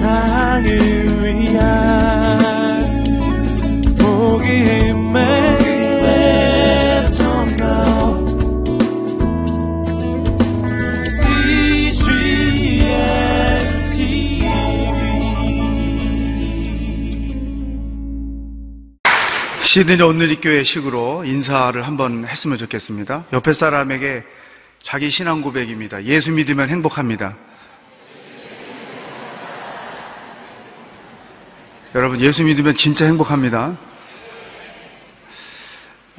세상을 위한 복음의 시드니 온누리교회 식으로 인사를 한번 했으면 좋겠습니다. 옆에 사람에게 자기 신앙 고백입니다. 예수 믿으면 행복합니다. 여러분, 예수 믿으면 진짜 행복합니다.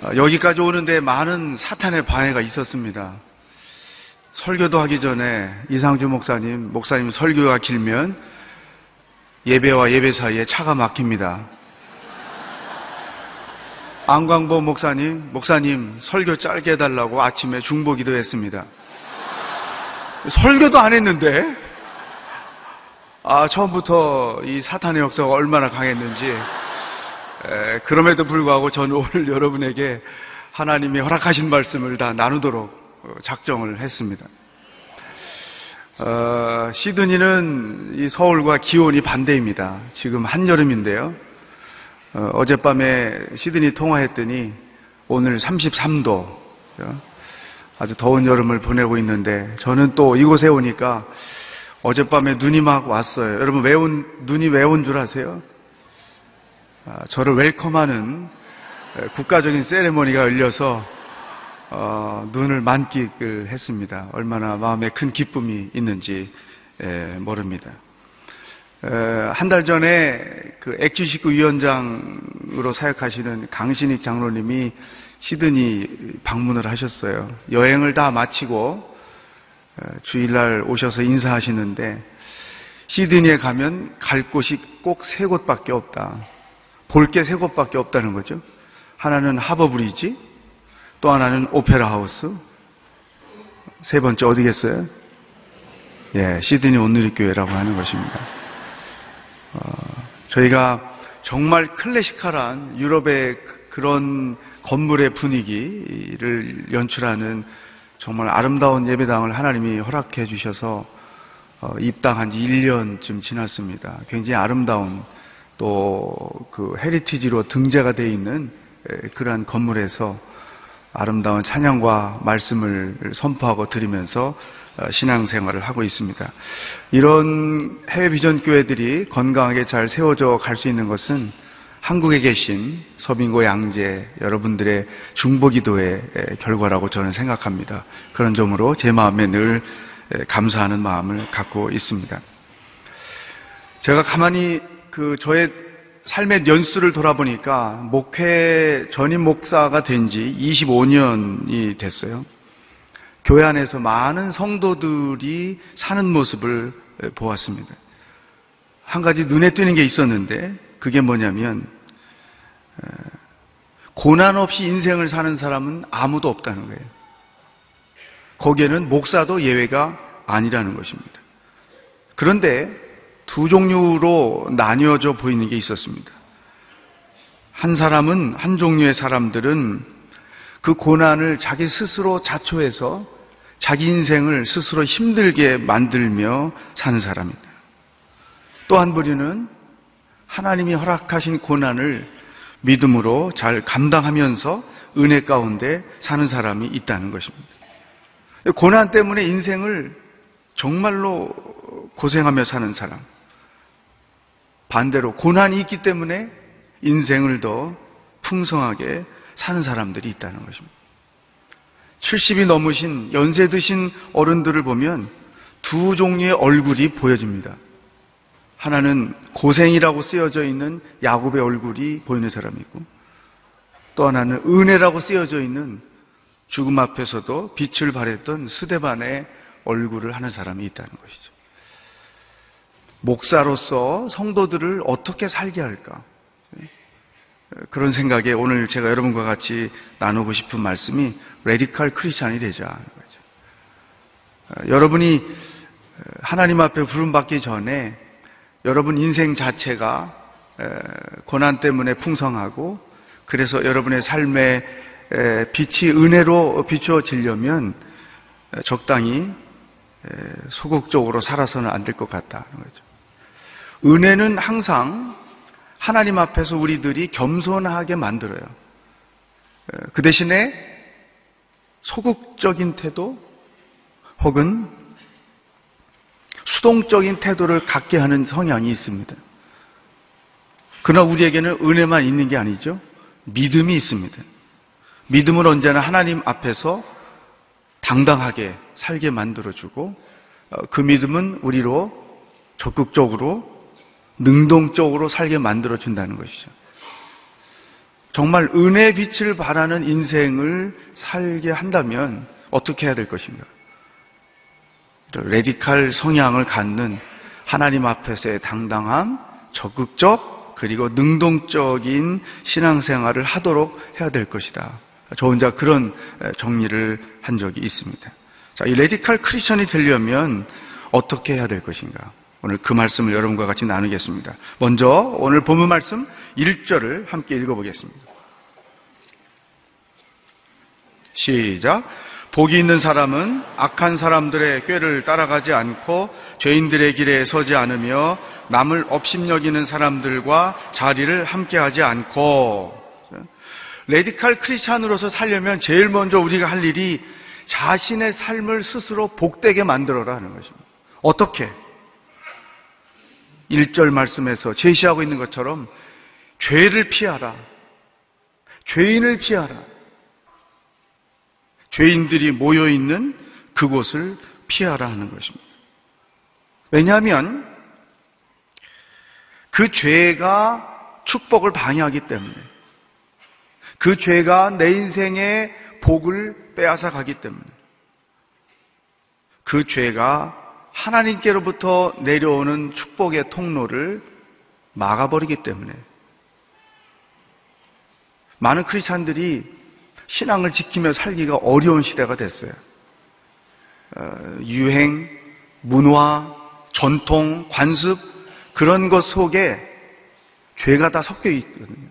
아, 여기까지 오는데 많은 사탄의 방해가 있었습니다. 설교도 하기 전에 이상주 목사님, 목사님 설교가 길면 예배와 예배 사이에 차가 막힙니다. 안광보 목사님, 목사님 설교 짧게 해달라고 아침에 중보기도 했습니다. 설교도 안 했는데, 아, 처음부터 이 사탄의 역사가 얼마나 강했는지, 에, 그럼에도 불구하고 저는 오늘 여러분에게 하나님이 허락하신 말씀을 다 나누도록 어, 작정을 했습니다. 어, 시드니는 이 서울과 기온이 반대입니다. 지금 한여름인데요. 어, 젯밤에 시드니 통화했더니 오늘 33도 어, 아주 더운 여름을 보내고 있는데 저는 또 이곳에 오니까 어젯밤에 눈이 막 왔어요. 여러분 왜 온, 눈이 왜 온 줄 아세요? 아, 저를 웰컴하는 에, 국가적인 세레머니가 열려서 어, 눈을 만끽을 했습니다. 얼마나 마음에 큰 기쁨이 있는지 에, 모릅니다. 한 달 전에 그 액주식구 위원장으로 사역하시는 강신익 장로님이 시드니 방문을 하셨어요. 여행을 다 마치고 에, 주일날 오셔서 인사하시는데 시드니에 가면 갈 곳이 꼭 세 곳밖에 없다. 볼 게 세 곳밖에 없다는 거죠. 하나는 하버브리지, 또 하나는 오페라 하우스, 세 번째 어디겠어요? 예, 시드니 온누리교회라고 하는 것입니다. 어, 저희가 정말 클래시컬한 유럽의 그- 그런 건물의 분위기를 연출하는 정말 아름다운 예배당을 하나님이 허락해 주셔서 어, 입당한 지 1년쯤 지났습니다. 굉장히 아름다운 또 그 heritage로 등재가 되어 있는 에, 그러한 건물에서 아름다운 찬양과 말씀을 선포하고 드리면서 어, 신앙생활을 하고 있습니다. 이런 해외 비전 교회들이 건강하게 잘 세워져 갈 수 있는 것은 한국에 계신 서빙고 양재 여러분들의 중보기도의 에, 결과라고 저는 생각합니다. 그런 점으로 제 마음에 늘 에, 감사하는 마음을 갖고 있습니다. 제가 가만히 그 저의 삶의 연수를 돌아보니까 목회 전임 목사가 된 지 25년이 됐어요. 교회 안에서 많은 성도들이 사는 모습을 보았습니다. 한 가지 눈에 띄는 게 있었는데 그게 뭐냐면 에, 고난 없이 인생을 사는 사람은 아무도 없다는 거예요. 거기에는 목사도 예외가 아니라는 것입니다. 그런데 두 종류로 나뉘어져 보이는 게 있었습니다. 한 사람은, 한 종류의 사람들은 그 고난을 자기 스스로 자초해서 자기 인생을 스스로 힘들게 만들며 사는 사람입니다. 또 한 부류는 하나님이 허락하신 고난을 믿음으로 잘 감당하면서 은혜 가운데 사는 사람이 있다는 것입니다. 고난 때문에 인생을 정말로 고생하며 사는 사람. 반대로 고난이 있기 때문에 인생을 더 풍성하게 사는 사람들이 있다는 것입니다. 70이 넘으신 연세 드신 어른들을 보면 두 종류의 얼굴이 보여집니다. 하나는 고생이라고 쓰여져 있는 야곱의 얼굴이 보이는 사람이고 또 하나는 은혜라고 쓰여져 있는 죽음 앞에서도 빛을 발했던 스데반의 얼굴을 하는 사람이 있다는 것이죠. 목사로서 성도들을 어떻게 살게 할까? 그런 생각에 오늘 제가 여러분과 같이 나누고 싶은 말씀이 레디칼 크리스찬이 되자 여러분이 어, 하나님 앞에 부름받기 전에 여러분 인생 자체가 에, 고난 때문에 풍성하고 그래서 여러분의 삶에 에, 빛이 은혜로 비추어지려면 에, 적당히 에, 소극적으로 살아서는 안 될 것 같다는 거죠. 은혜는 항상 하나님 앞에서 우리들이 겸손하게 만들어요. 에, 그 대신에 소극적인 태도 혹은 수동적인 태도를 갖게 하는 성향이 있습니다. 그러나 우리에게는 은혜만 있는 게 아니죠. 믿음이 있습니다. 믿음은 언제나 하나님 앞에서 당당하게 살게 만들어주고 어, 그 믿음은 우리로 적극적으로 능동적으로 살게 만들어준다는 것이죠. 정말 은혜 빛을 발하는 인생을 살게 한다면 어떻게 해야 될 것인가? radical 성향을 갖는 하나님 앞에서의 당당함, 적극적, 그리고 능동적인 신앙생활을 하도록 해야 될 것이다. 저 혼자 그런 정리를 한 적이 있습니다. 자, 이 radical 크리스천이 되려면 어떻게 해야 될 것인가? 오늘 그 말씀을 여러분과 같이 나누겠습니다. 먼저 오늘 본문 말씀 1절을 함께 읽어보겠습니다. 시작. 복이 있는 사람은 악한 사람들의 꾀를 따라가지 않고 죄인들의 길에 서지 않으며 남을 업심여기는 사람들과 자리를 함께하지 않고 레디칼 크리스찬으로서 살려면 제일 먼저 우리가 할 일이 자신의 삶을 스스로 복되게 만들어라 하는 것입니다. 어떻게? 1절 말씀에서 제시하고 있는 것처럼 죄를 피하라. 죄인을 피하라. 죄인들이 모여 있는 그곳을 피하라 하는 것입니다. 왜냐하면 그 죄가 축복을 방해하기 때문에 그 죄가 내 인생의 복을 빼앗아 가기 때문에 그 죄가 하나님께로부터 내려오는 축복의 통로를 막아버리기 때문에 많은 크리스찬들이 신앙을 지키며 살기가 어려운 시대가 됐어요. 어, 유행, 문화, 전통, 관습 그런 것 속에 죄가 다 섞여 있거든요.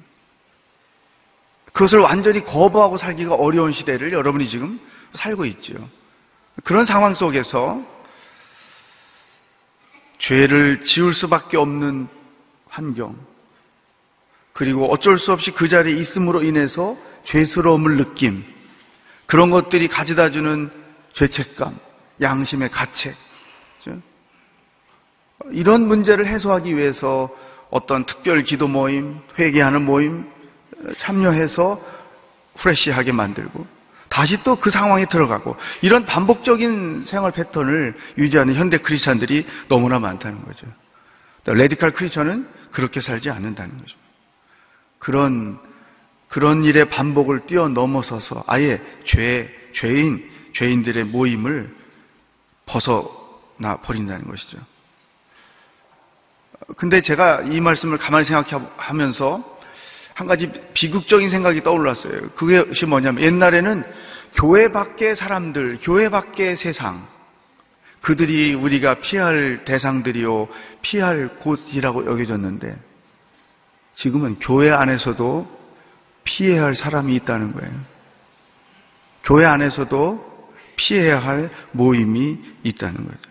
그것을 완전히 거부하고 살기가 어려운 시대를 여러분이 지금 살고 있죠. 그런 상황 속에서 죄를 지울 수밖에 없는 환경, 그리고 어쩔 수 없이 그 자리에 있음으로 인해서 죄스러움을 느낌, 그런 것들이 가져다 주는 죄책감, 양심의 가책? 이런 문제를 해소하기 위해서 어떤 특별 기도 모임, 회개하는 모임 참여해서 프레시하게 만들고 다시 또 그 상황에 들어가고 이런 반복적인 생활 패턴을 유지하는 현대 크리스찬들이 너무나 많다는 거죠. 레디칼 크리스천은 그렇게 살지 않는다는 거죠. 그런 그런 일의 반복을 뛰어넘어서서 아예 죄 죄인 죄인들의 모임을 벗어나 버린다는 것이죠. 근데 제가 이 말씀을 가만히 생각하면서 한 가지 비극적인 생각이 떠올랐어요. 그것이 뭐냐면 옛날에는 교회 밖의 사람들, 교회 밖의 세상, 그들이 우리가 피할 대상들이요, 피할 곳이라고 여겨졌는데, 지금은 교회 안에서도 피해야 할 사람이 있다는 거예요. 교회 안에서도 피해야 할 모임이 있다는 거죠.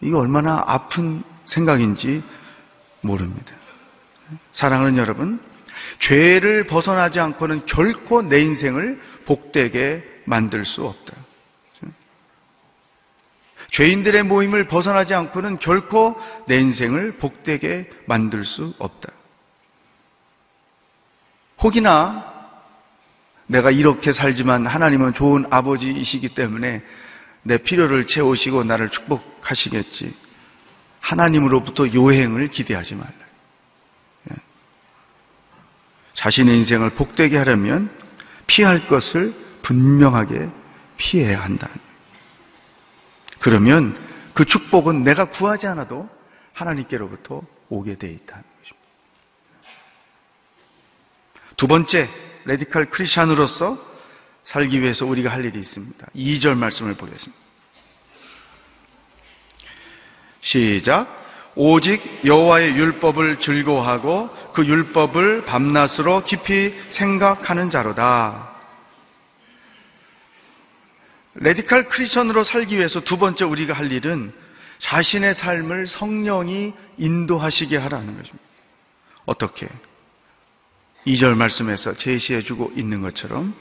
이게 얼마나 아픈 생각인지 모릅니다. 사랑하는 여러분, 죄를 벗어나지 않고는 결코 내 인생을 복되게 만들 수 없다. 죄인들의 모임을 벗어나지 않고는 결코 내 인생을 복되게 만들 수 없다. 혹이나 내가 이렇게 살지만 하나님은 좋은 아버지이시기 때문에 내 필요를 채우시고 나를 축복하시겠지. 하나님으로부터 요행을 기대하지 말라. 예. 자신의 인생을 복되게 하려면 피할 것을 분명하게 피해야 한다. 그러면 그 축복은 내가 구하지 않아도 하나님께로부터 오게 돼 있다는 것입니다. 두 번째, 레디칼 크리스찬으로서 살기 위해서 우리가 할 일이 있습니다. 2절 말씀을 보겠습니다. 시작. 오직 여호와의 율법을 즐거워하고 그 율법을 밤낮으로 깊이 생각하는 자로다. radical 크리스천으로 살기 위해서 두 번째 우리가 할 일은 자신의 삶을 성령이 인도하시게 하라는 것입니다. 어떻게? 2절 말씀에서 제시해 주고 있는 것처럼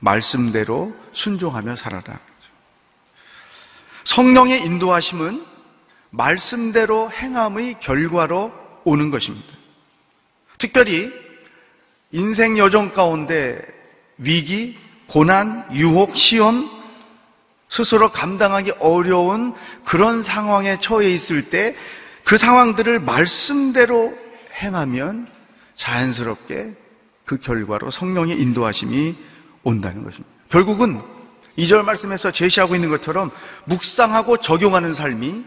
말씀대로 순종하며 살아라. 성령의 인도하심은 말씀대로 행함의 결과로 오는 것입니다. 특별히 인생 여정 가운데 위기, 고난, 유혹, 시험, 스스로 감당하기 어려운 그런 상황에 처해 있을 때 그 상황들을 말씀대로 행하면 자연스럽게 그 결과로 성령의 인도하심이 온다는 것입니다. 결국은 2절 말씀에서 제시하고 있는 것처럼 묵상하고 적용하는 삶이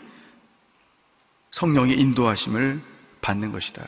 성령의 인도하심을 받는 것이다.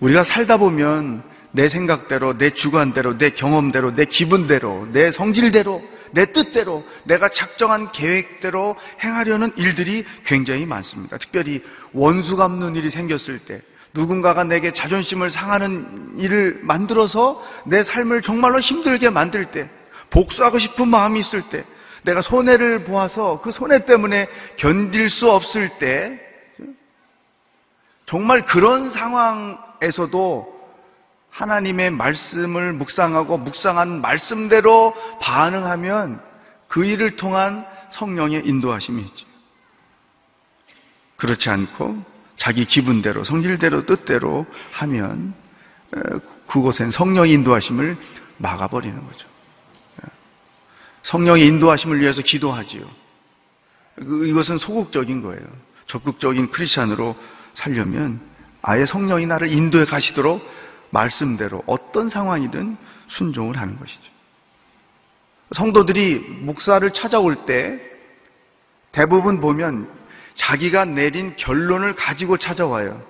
우리가 살다 보면 내 생각대로, 내 주관대로, 내 경험대로, 내 기분대로, 내 성질대로, 내 뜻대로, 내가 작정한 계획대로 행하려는 일들이 굉장히 많습니다. 특별히 원수 갚는 일이 생겼을 때, 누군가가 내게 자존심을 상하는 일을 만들어서 내 삶을 정말로 힘들게 만들 때, 복수하고 싶은 마음이 있을 때, 내가 손해를 보아서 그 손해 때문에 견딜 수 없을 때, 정말 그런 상황에서도 하나님의 말씀을 묵상하고 묵상한 말씀대로 반응하면 그 일을 통한 성령의 인도하심이 있죠. 그렇지 않고 자기 기분대로 성질대로 뜻대로 하면 그곳엔 성령의 인도하심을 막아버리는 거죠. 성령의 인도하심을 위해서 기도하지요. 그, 이것은 소극적인 거예요. 적극적인 크리스찬으로 살려면 아예 성령이 나를 인도해 가시도록 말씀대로 어떤 상황이든 순종을 하는 것이죠. 성도들이 목사를 찾아올 때 대부분 보면 자기가 내린 결론을 가지고 찾아와요.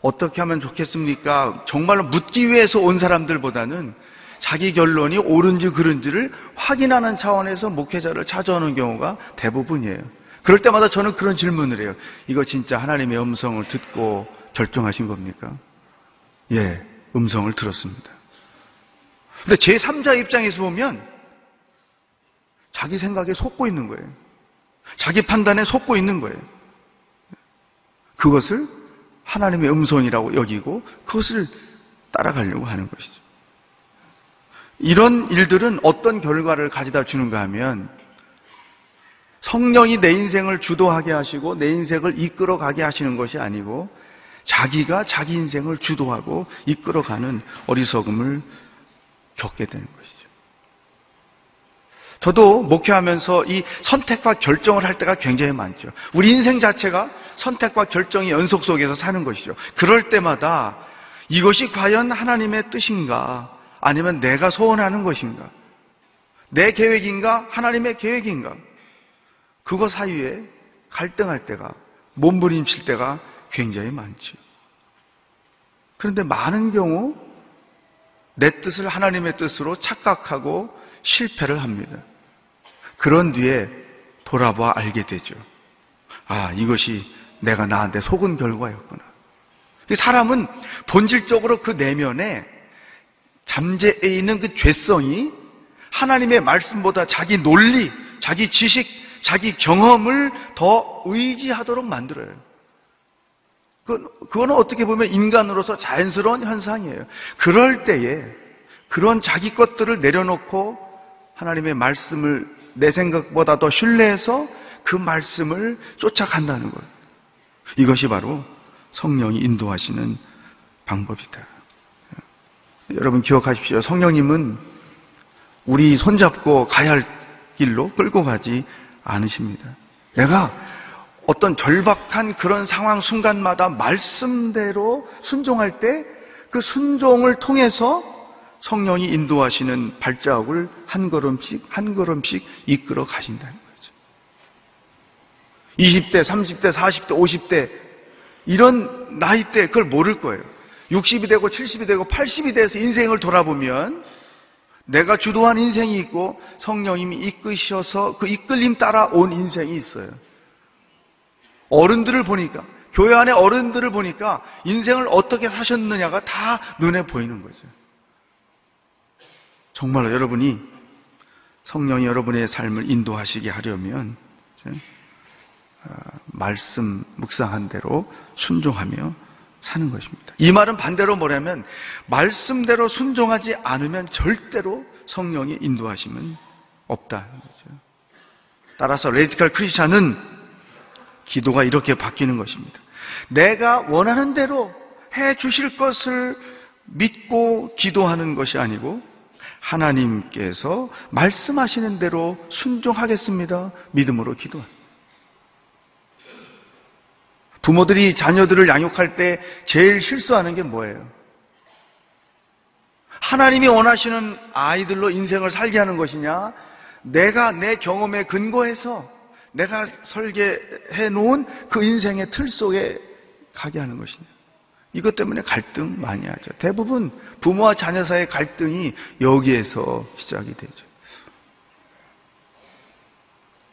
어떻게 하면 좋겠습니까? 정말로 묻기 위해서 온 사람들보다는 자기 결론이 옳은지 그른지를 확인하는 차원에서 목회자를 찾아오는 경우가 대부분이에요. 그럴 때마다 저는 그런 질문을 해요. 이거 진짜 하나님의 음성을 듣고 결정하신 겁니까? 예, 음성을 들었습니다. 근데 제3자 입장에서 보면 자기 생각에 속고 있는 거예요. 자기 판단에 속고 있는 거예요. 그것을 하나님의 음성이라고 여기고 그것을 따라가려고 하는 것이죠. 이런 일들은 어떤 결과를 가져다 주는가 하면 성령이 내 인생을 주도하게 하시고 내 인생을 이끌어 가게 하시는 것이 아니고 자기가 자기 인생을 주도하고 이끌어 가는 어리석음을 겪게 되는 것이죠. 저도 목회하면서 이 선택과 결정을 할 때가 굉장히 많죠. 우리 인생 자체가 선택과 결정의 연속 속에서 사는 것이죠. 그럴 때마다 이것이 과연 하나님의 뜻인가? 아니면 내가 소원하는 것인가? 내 계획인가? 하나님의 계획인가? 그거 사이에 갈등할 때가, 몸부림칠 때가 굉장히 많죠. 그런데 많은 경우 내 뜻을 하나님의 뜻으로 착각하고 실패를 합니다. 그런 뒤에 돌아봐 알게 되죠. 아, 이것이 내가 나한테 속은 결과였구나. 사람은 본질적으로 그 내면에 잠재해 있는 그 죄성이 하나님의 말씀보다 자기 논리, 자기 지식, 자기 경험을 더 의지하도록 만들어요. 그, 그거는 어떻게 보면 인간으로서 자연스러운 현상이에요. 그럴 때에 그런 자기 것들을 내려놓고 하나님의 말씀을 내 생각보다 더 신뢰해서 그 말씀을 쫓아간다는 것. 이것이 바로 성령이 인도하시는 방법이다. 여러분 기억하십시오. 성령님은 우리 손잡고 가야 할 길로 끌고 가지 않으십니다. 내가 어떤 절박한 그런 상황 순간마다 말씀대로 순종할 때 그 순종을 통해서 성령이 인도하시는 발자국을 한 걸음씩 한 걸음씩 이끌어 가신다는 거죠. 20대, 30대, 40대, 50대 이런 나이 때 그걸 모를 거예요. 60이 되고 70이 되고 80이 돼서 인생을 돌아보면 내가 주도한 인생이 있고 성령님이 이끄셔서 그 이끌림 따라 온 인생이 있어요. 어른들을 보니까 교회 안에 어른들을 보니까 인생을 어떻게 사셨느냐가 다 눈에 보이는 거죠. 정말로 여러분이 성령이 여러분의 삶을 인도하시게 하려면 말씀 묵상한 대로 순종하며 사는 것입니다. 이 말은 반대로 뭐냐면 말씀대로 순종하지 않으면 절대로 성령의 인도하심은 없다는 거죠. 따라서 radical 크리스천은 기도가 이렇게 바뀌는 것입니다. 내가 원하는 대로 해 주실 것을 믿고 기도하는 것이 아니고 하나님께서 말씀하시는 대로 순종하겠습니다. 믿음으로 기도합니다. 부모들이 자녀들을 양육할 때 제일 실수하는 게 뭐예요? 하나님이 원하시는 아이들로 인생을 살게 하는 것이냐? 내가 내 경험에 근거해서 내가 설계해 놓은 그 인생의 틀 속에 가게 하는 것이냐? 이것 때문에 갈등 많이 하죠. 대부분 부모와 자녀 사이의 갈등이 여기에서 시작이 되죠.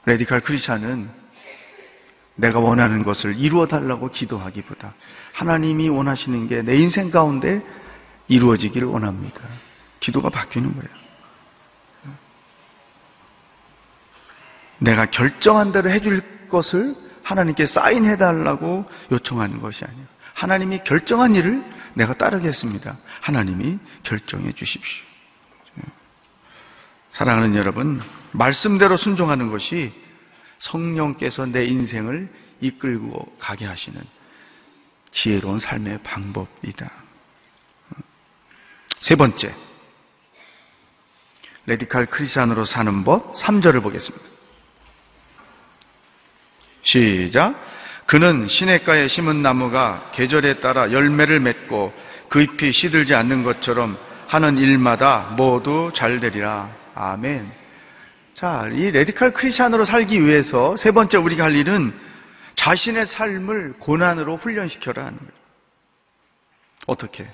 레디칼 크리스찬은 내가 원하는 것을 이루어 달라고 기도하기보다 하나님이 원하시는 게 내 인생 가운데 이루어지기를 원합니다. 기도가 바뀌는 거예요. 내가 결정한 대로 해줄 것을 하나님께 사인해 달라고 요청하는 것이 아니에요. 하나님이 결정한 일을 내가 따르겠습니다. 하나님이 결정해 주십시오. 사랑하는 여러분, 말씀대로 순종하는 것이 성령께서 내 인생을 이끌고 가게 하시는 지혜로운 삶의 방법이다. 세 번째, 레디칼 크리스찬으로 사는 법 3절을 보겠습니다. 시작. 그는 시냇가에 심은 나무가 계절에 따라 열매를 맺고 그 잎이 시들지 않는 것처럼 하는 일마다 모두 잘 되리라. 아멘. 자, 이 레디칼 크리스찬으로 살기 위해서 세 번째 우리가 할 일은 자신의 삶을 고난으로 훈련시켜라 하는 거예요. 어떻게?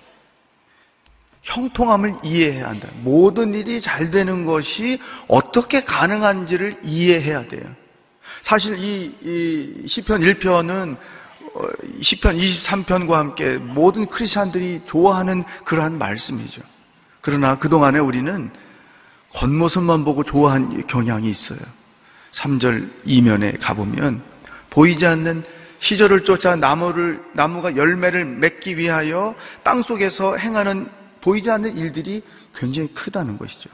형통함을 이해해야 한다. 모든 일이 잘 되는 것이 어떻게 가능한지를 이해해야 돼요. 사실 이, 이 시편 1편은 어, 시편 23편과 함께 모든 크리스찬들이 좋아하는 그러한 말씀이죠. 그러나 그동안에 우리는 겉모습만 보고 좋아한 경향이 있어요. 3절 이면에 가보면 보이지 않는 시절을 쫓아 나무를 나무가 열매를 맺기 위하여 땅 속에서 행하는 보이지 않는 일들이 굉장히 크다는 것이죠.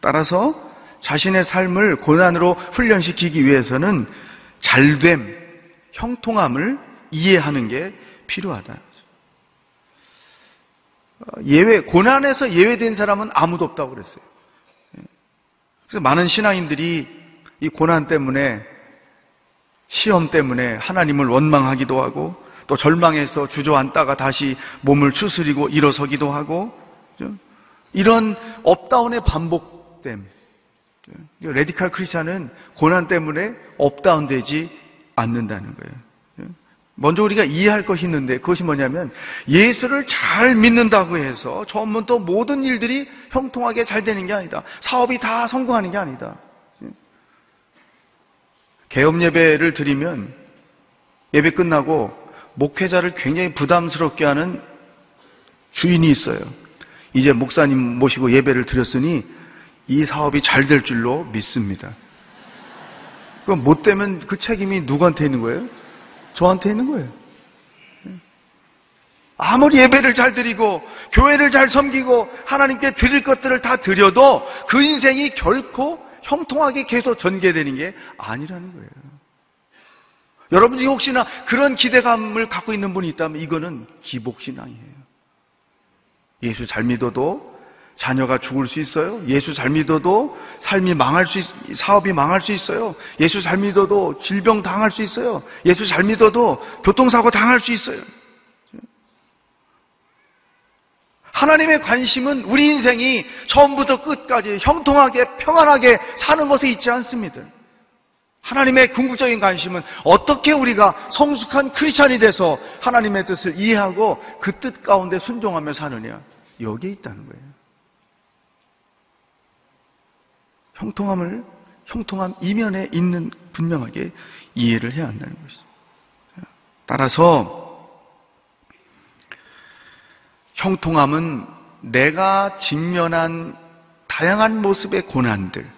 따라서 자신의 삶을 고난으로 훈련시키기 위해서는 잘됨, 형통함을 이해하는 게 필요하다. 예외, 고난에서 예외된 사람은 아무도 없다고 그랬어요. 그래서 많은 신앙인들이 이 고난 때문에 시험 때문에 하나님을 원망하기도 하고 또 절망해서 주저앉다가 다시 몸을 추스리고 일어서기도 하고 이런 up down의 반복됨. 레디칼 크리스찬은 고난 때문에 up down 되지 않는다는 거예요. 먼저 우리가 이해할 것이 있는데 그것이 뭐냐면 예수를 잘 믿는다고 해서 처음부터 모든 일들이 형통하게 잘 되는 게 아니다. 사업이 다 성공하는 게 아니다. 개업 예배를 드리면 예배 끝나고 목회자를 굉장히 부담스럽게 하는 주인이 있어요. 이제 목사님 모시고 예배를 드렸으니 이 사업이 잘 될 줄로 믿습니다. 그럼 못 되면 그 책임이 누구한테 있는 거예요? 저한테 있는 거예요. 아무리 예배를 잘 드리고 교회를 잘 섬기고 하나님께 드릴 것들을 다 드려도 그 인생이 결코 형통하게 계속 전개되는 게 아니라는 거예요. 여러분이 혹시나 그런 기대감을 갖고 있는 분이 있다면 이거는 기복신앙이에요. 예수 잘 믿어도 자녀가 죽을 수 있어요. 예수 잘 믿어도 삶이 망할 수, 있, 사업이 망할 수 있어요. 예수 잘 믿어도 질병 당할 수 있어요. 예수 잘 믿어도 교통사고 당할 수 있어요. 하나님의 관심은 우리 인생이 처음부터 끝까지 형통하게 평안하게 사는 것에 있지 않습니다. 하나님의 궁극적인 관심은 어떻게 우리가 성숙한 크리스찬이 돼서 하나님의 뜻을 이해하고 그 뜻 가운데 순종하며 사느냐. 여기에 있다는 거예요. 형통함을 형통함 이면에 있는 분명하게 이해를 해야 한다는 것이죠. 따라서 형통함은 내가 직면한 다양한 모습의 고난들,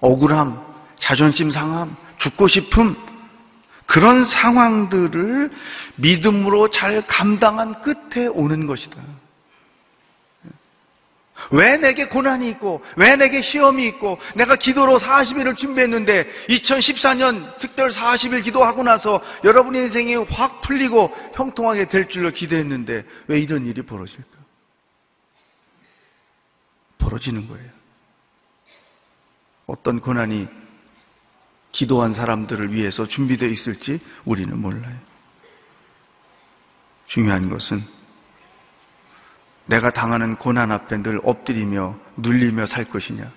억울함, 자존심 상함, 죽고 싶음, 그런 상황들을 믿음으로 잘 감당한 끝에 오는 것이다. 왜 내게 고난이 있고, 왜 내게 시험이 있고, 내가 기도로 40일을 준비했는데, 2014년 특별 40일 기도하고 나서 여러분의 인생이 확 풀리고 형통하게 될 줄로 기대했는데, 왜 이런 일이 벌어질까? 벌어지는 거예요. 어떤 고난이 기도한 사람들을 위해서 준비되어 있을지 우리는 몰라요. 중요한 것은 내가 당하는 고난 앞에 늘 엎드리며 눌리며 살 것이냐.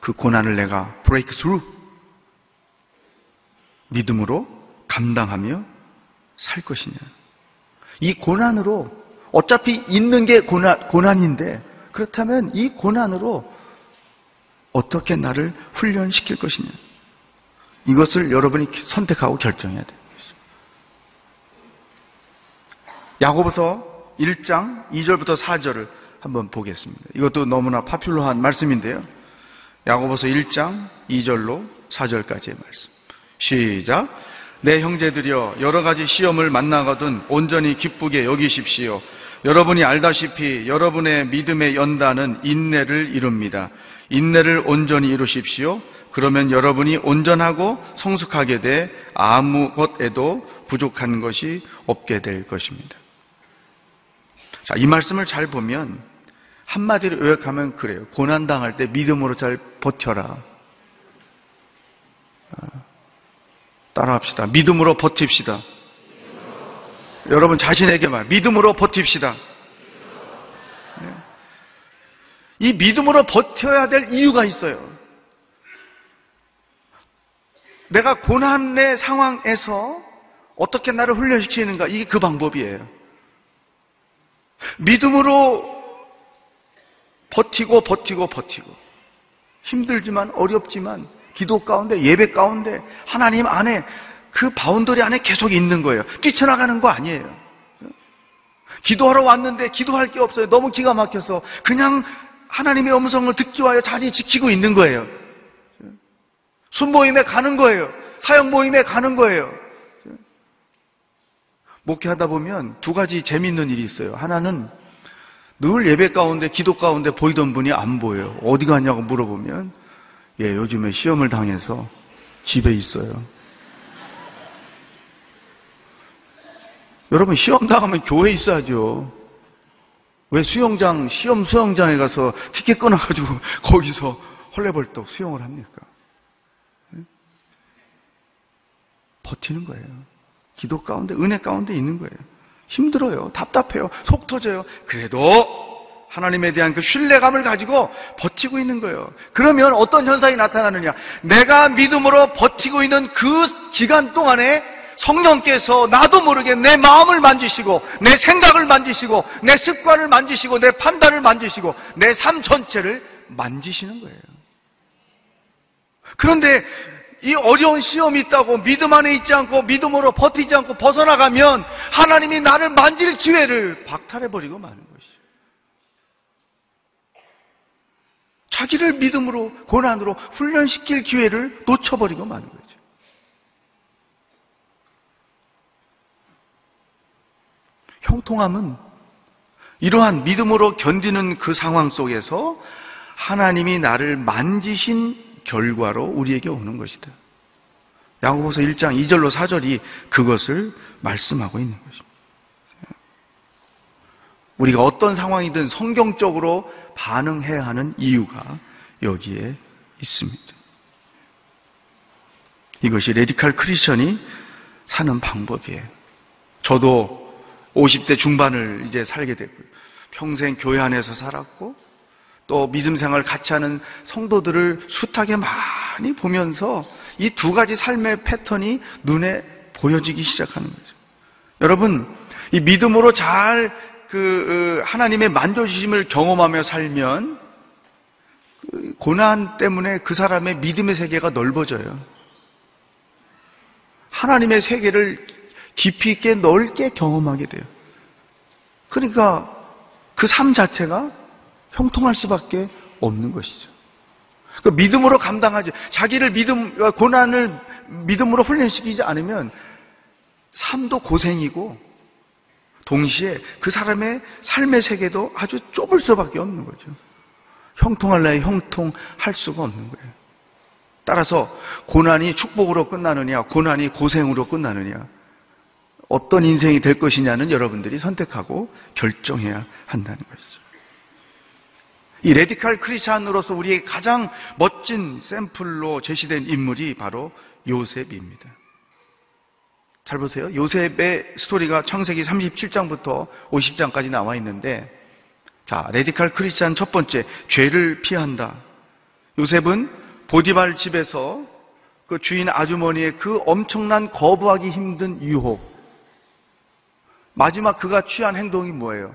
그 고난을 내가 브레이크 스루 믿음으로 감당하며 살 것이냐. 이 고난으로 어차피 있는 게 고난, 고난인데 그렇다면 이 고난으로 어떻게 나를 훈련시킬 것이냐. 이것을 여러분이 선택하고 결정해야 돼요. 야고보서 1장 2절부터 4절을 한번 보겠습니다. 이것도 너무나 파퓰러한 말씀인데요. 야고보서 1장 2절로 4절까지의 말씀. 시작. 내 형제들이여 여러 가지 시험을 만나거든 온전히 기쁘게 여기십시오. 여러분이 알다시피 여러분의 믿음의 연단은 인내를 이룹니다. 인내를 온전히 이루십시오. 그러면 여러분이 온전하고 성숙하게 돼 아무 것에도 부족한 것이 없게 될 것입니다. 자, 이 말씀을 잘 보면 한마디로 요약하면 그래요. 고난 당할 때 믿음으로 잘 버텨라. 어, 따라합시다. 믿음으로 버팁시다. 여러분 자신에게만 믿음으로 버팁시다. 네. 이 믿음으로 버텨야 될 이유가 있어요. 내가 고난의 상황에서 어떻게 나를 훈련시키는가 이게 그 방법이에요. 믿음으로 버티고 버티고 버티고 힘들지만 어렵지만 기도 가운데 예배 가운데 하나님 안에 그 boundary 안에 계속 있는 거예요. 뛰쳐나가는 거 아니에요. 기도하러 왔는데 기도할 게 없어요. 너무 기가 막혀서 그냥 하나님의 음성을 듣기 위하여 자리 지키고 있는 거예요. 순 모임에 가는 거예요. 사역 모임에 가는 거예요. 목회하다 보면 두 가지 재미있는 일이 있어요. 하나는 늘 예배 가운데, 기도 가운데 보이던 분이 안 보여요. 어디 갔냐고 물어보면, 예, 요즘에 시험을 당해서 집에 있어요. 여러분, 시험 당하면 교회에 있어야죠. 왜 수영장, 시험 수영장에 가서 티켓 끊어가지고 거기서 헐레벌떡 수영을 합니까? 버티는 거예요. 기도 가운데, 은혜 가운데 있는 거예요. 힘들어요. 답답해요. 속 터져요. 그래도 하나님에 대한 그 신뢰감을 가지고 버티고 있는 거예요. 그러면 어떤 현상이 나타나느냐? 내가 믿음으로 버티고 있는 그 기간 동안에 성령께서 나도 모르게 내 마음을 만지시고 내 생각을 만지시고 내 습관을 만지시고 내 판단을 만지시고 내 삶 전체를 만지시는 거예요. 그런데 이 어려운 시험이 있다고 믿음 안에 있지 않고 믿음으로 버티지 않고 벗어나가면 하나님이 나를 만질 기회를 박탈해버리고 마는 것이죠. 자기를 믿음으로 고난으로 훈련시킬 기회를 놓쳐버리고 마는 거죠. 형통함은 이러한 믿음으로 견디는 그 상황 속에서 하나님이 나를 만지신 결과로 우리에게 오는 것이다. 야고보서 1장 2절로 4절이 그것을 말씀하고 있는 것입니다. 우리가 어떤 상황이든 성경적으로 반응해야 하는 이유가 여기에 있습니다. 이것이 레디칼 크리스천이 사는 방법이에요. 저도 50대 중반을 이제 살게 됐고요. 평생 교회 안에서 살았고 또 믿음 생활 같이 하는 성도들을 숱하게 많이 보면서 이 두 가지 삶의 패턴이 눈에 보여지기 시작하는 거죠. 여러분, 이 믿음으로 잘 그 하나님의 만져주심을 경험하며 살면 그 고난 때문에 그 사람의 믿음의 세계가 넓어져요. 하나님의 세계를 깊이 있게 넓게 경험하게 돼요. 그러니까 그 삶 자체가 형통할 수밖에 없는 것이죠. 그 믿음으로 감당하지. 자기를 믿음, 고난을 믿음으로 훈련시키지 않으면 삶도 고생이고 동시에 그 사람의 삶의 세계도 아주 좁을 수밖에 없는 거죠. 형통할래 형통할 수가 없는 거예요. 따라서 고난이 축복으로 끝나느냐, 고난이 고생으로 끝나느냐, 어떤 인생이 될 것이냐는 여러분들이 선택하고 결정해야 한다는 것이죠. 이 레디칼 크리스찬으로서 우리의 가장 멋진 샘플로 제시된 인물이 바로 요셉입니다. 잘 보세요. 요셉의 스토리가 창세기 37장부터 50장까지 나와 있는데, 자, 레디칼 크리스찬 첫 번째, 죄를 피한다. 요셉은 보디발 집에서 그 주인 아주머니의 그 엄청난 거부하기 힘든 유혹. 마지막 그가 취한 행동이 뭐예요?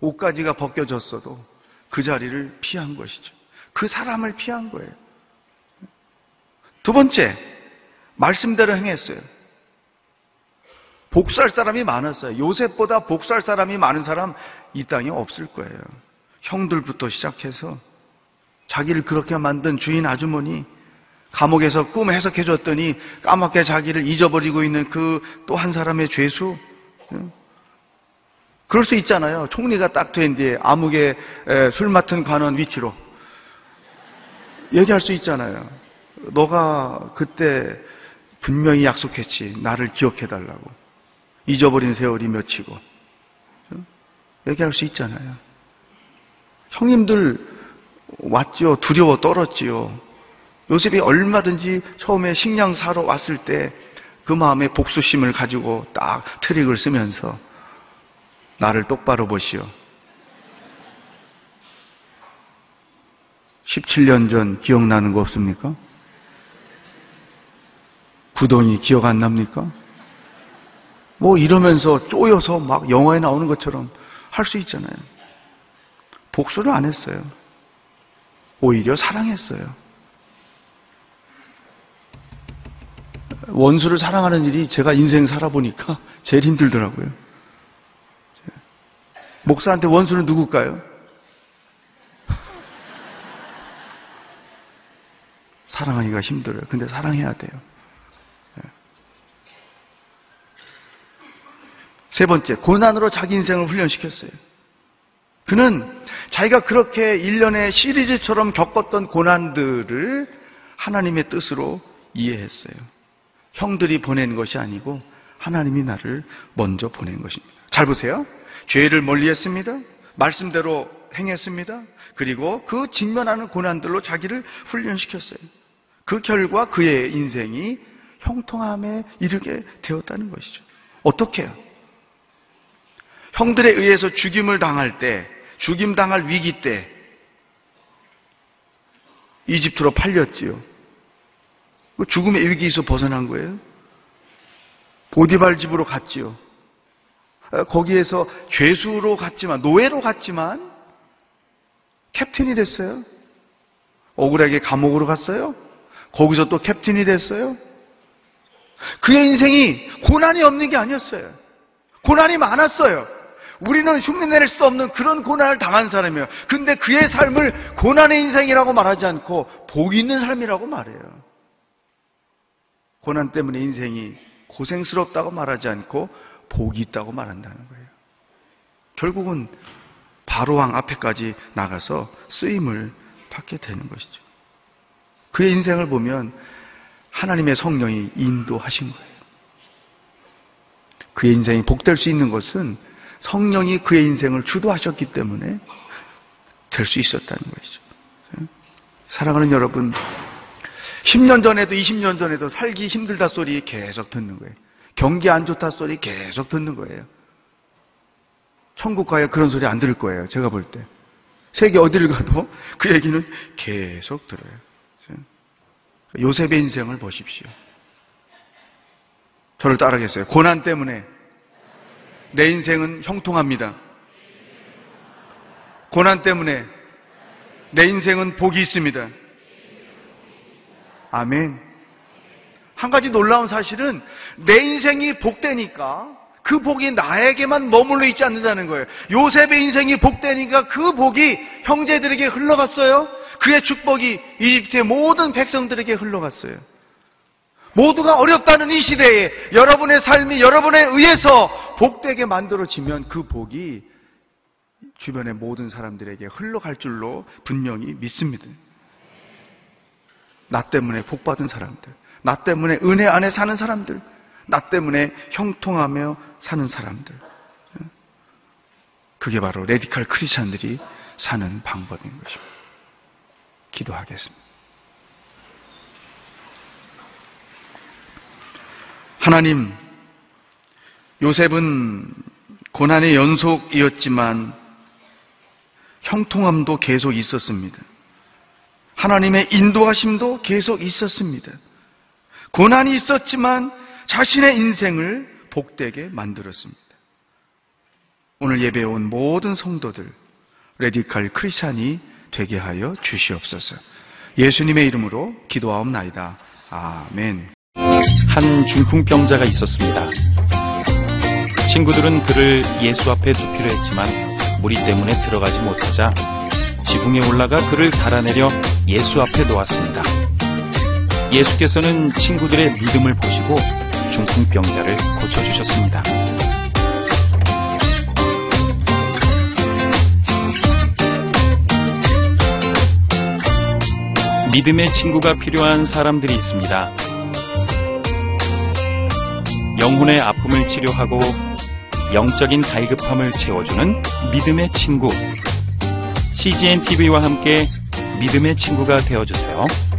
옷가지가 벗겨졌어도 그 자리를 피한 것이죠. 그 사람을 피한 거예요. 두 번째, 말씀대로 행했어요. 복수할 사람이 많았어요. 요셉보다 복수할 사람이 많은 사람 이 땅에 없을 거예요. 형들부터 시작해서 자기를 그렇게 만든 주인 아주머니 감옥에서 꿈 해석해 줬더니 까맣게 자기를 잊어버리고 있는 그 또 한 사람의 죄수 그럴 수 있잖아요. 총리가 딱 된 뒤에 암흑의 술 맡은 관원 위치로 얘기할 수 있잖아요. 너가 그때 분명히 약속했지. 나를 기억해 달라고. 잊어버린 세월이 몇이고. 얘기할 수 있잖아요. 형님들 왔지요. 두려워 떨었지요. 요셉이 얼마든지 처음에 식량 사러 왔을 때 그 마음에 복수심을 가지고 딱 트릭을 쓰면서 나를 똑바로 보시오. 17년 전 기억나는 거 없습니까? 구덩이 기억 안 납니까? 뭐 이러면서 쪼여서 막 영화에 나오는 것처럼 할 수 있잖아요. 복수를 안 했어요. 오히려 사랑했어요. 원수를 사랑하는 일이 제가 인생 살아보니까 제일 힘들더라고요. 목사한테 원수는 누굴까요? 사랑하기가 힘들어요. 근데 사랑해야 돼요. 예. 세 번째, 고난으로 자기 인생을 훈련시켰어요. 그는 자기가 그렇게 일련의 시리즈처럼 겪었던 고난들을 하나님의 뜻으로 이해했어요. 형들이 보낸 것이 아니고 하나님이 나를 먼저 보낸 것입니다. 잘 보세요. 죄를 멀리했습니다. 말씀대로 행했습니다. 그리고 그 직면하는 고난들로 자기를 훈련시켰어요. 그 결과 그의 인생이 형통함에 이르게 되었다는 것이죠. 어떻게 해요? 형들에 의해서 죽임을 당할 때, 죽임 당할 위기 때 이집트로 팔렸지요. 그 죽음의 위기에서 벗어난 거예요. 보디발 집으로 갔지요. 거기에서 죄수로 갔지만 노예로 갔지만 캡틴이 됐어요. 억울하게 감옥으로 갔어요. 거기서 또 캡틴이 됐어요. 그의 인생이 고난이 없는 게 아니었어요. 고난이 많았어요. 우리는 흉내낼 수 없는 그런 고난을 당한 사람이에요. 근데 그의 삶을 고난의 인생이라고 말하지 않고 복 있는 삶이라고 말해요. 고난 때문에 인생이 고생스럽다고 말하지 않고 복이 있다고 말한다는 거예요. 결국은 바로왕 앞에까지 나가서 쓰임을 받게 되는 것이죠. 그의 인생을 보면 하나님의 성령이 인도하신 거예요. 그의 인생이 복될 수 있는 것은 성령이 그의 인생을 주도하셨기 때문에 될 수 있었다는 것이죠. 사랑하는 여러분, 10년 전에도 20년 전에도 살기 힘들다 소리 계속 듣는 거예요. 경기 안 좋다 소리 계속 듣는 거예요. 천국 가야 그런 소리 안 들을 거예요. 제가 볼 때. 세계 어디를 가도 그 얘기는 계속 들어요. 요셉의 인생을 보십시오. 저를 따라하겠어요. 고난 때문에 내 인생은 형통합니다. 고난 때문에 내 인생은 복이 있습니다. 아멘. 한 가지 놀라운 사실은 내 인생이 복되니까 그 복이 나에게만 머물러 있지 않는다는 거예요. 요셉의 인생이 복되니까 그 복이 형제들에게 흘러갔어요. 그의 축복이 이집트의 모든 백성들에게 흘러갔어요. 모두가 어렵다는 이 시대에 여러분의 삶이 여러분에 의해서 복되게 만들어지면 그 복이 주변의 모든 사람들에게 흘러갈 줄로 분명히 믿습니다. 나 때문에 복받은 사람들, 나 때문에 은혜 안에 사는 사람들, 나 때문에 형통하며 사는 사람들. 그게 바로 레디칼 크리스찬들이 사는 방법인 것입니다. 기도하겠습니다. 하나님, 요셉은 고난의 연속이었지만 형통함도 계속 있었습니다. 하나님의 인도하심도 계속 있었습니다. 고난이 있었지만 자신의 인생을 복되게 만들었습니다. 오늘 예배에 온 모든 성도들, 레디칼 크리스찬이 되게 하여 주시옵소서. 예수님의 이름으로 기도하옵나이다. 아멘. 한 중풍병자가 있었습니다. 친구들은 그를 예수 앞에 두기로 했지만 무리 때문에 들어가지 못하자 지붕에 올라가 그를 달아내려 예수 앞에 놓았습니다. 예수께서는 친구들의 믿음을 보시고 중풍병자를 고쳐주셨습니다. 믿음의 친구가 필요한 사람들이 있습니다. 영혼의 아픔을 치료하고 영적인 갈급함을 채워주는 믿음의 친구. CGN TV와 함께 믿음의 친구가 되어주세요.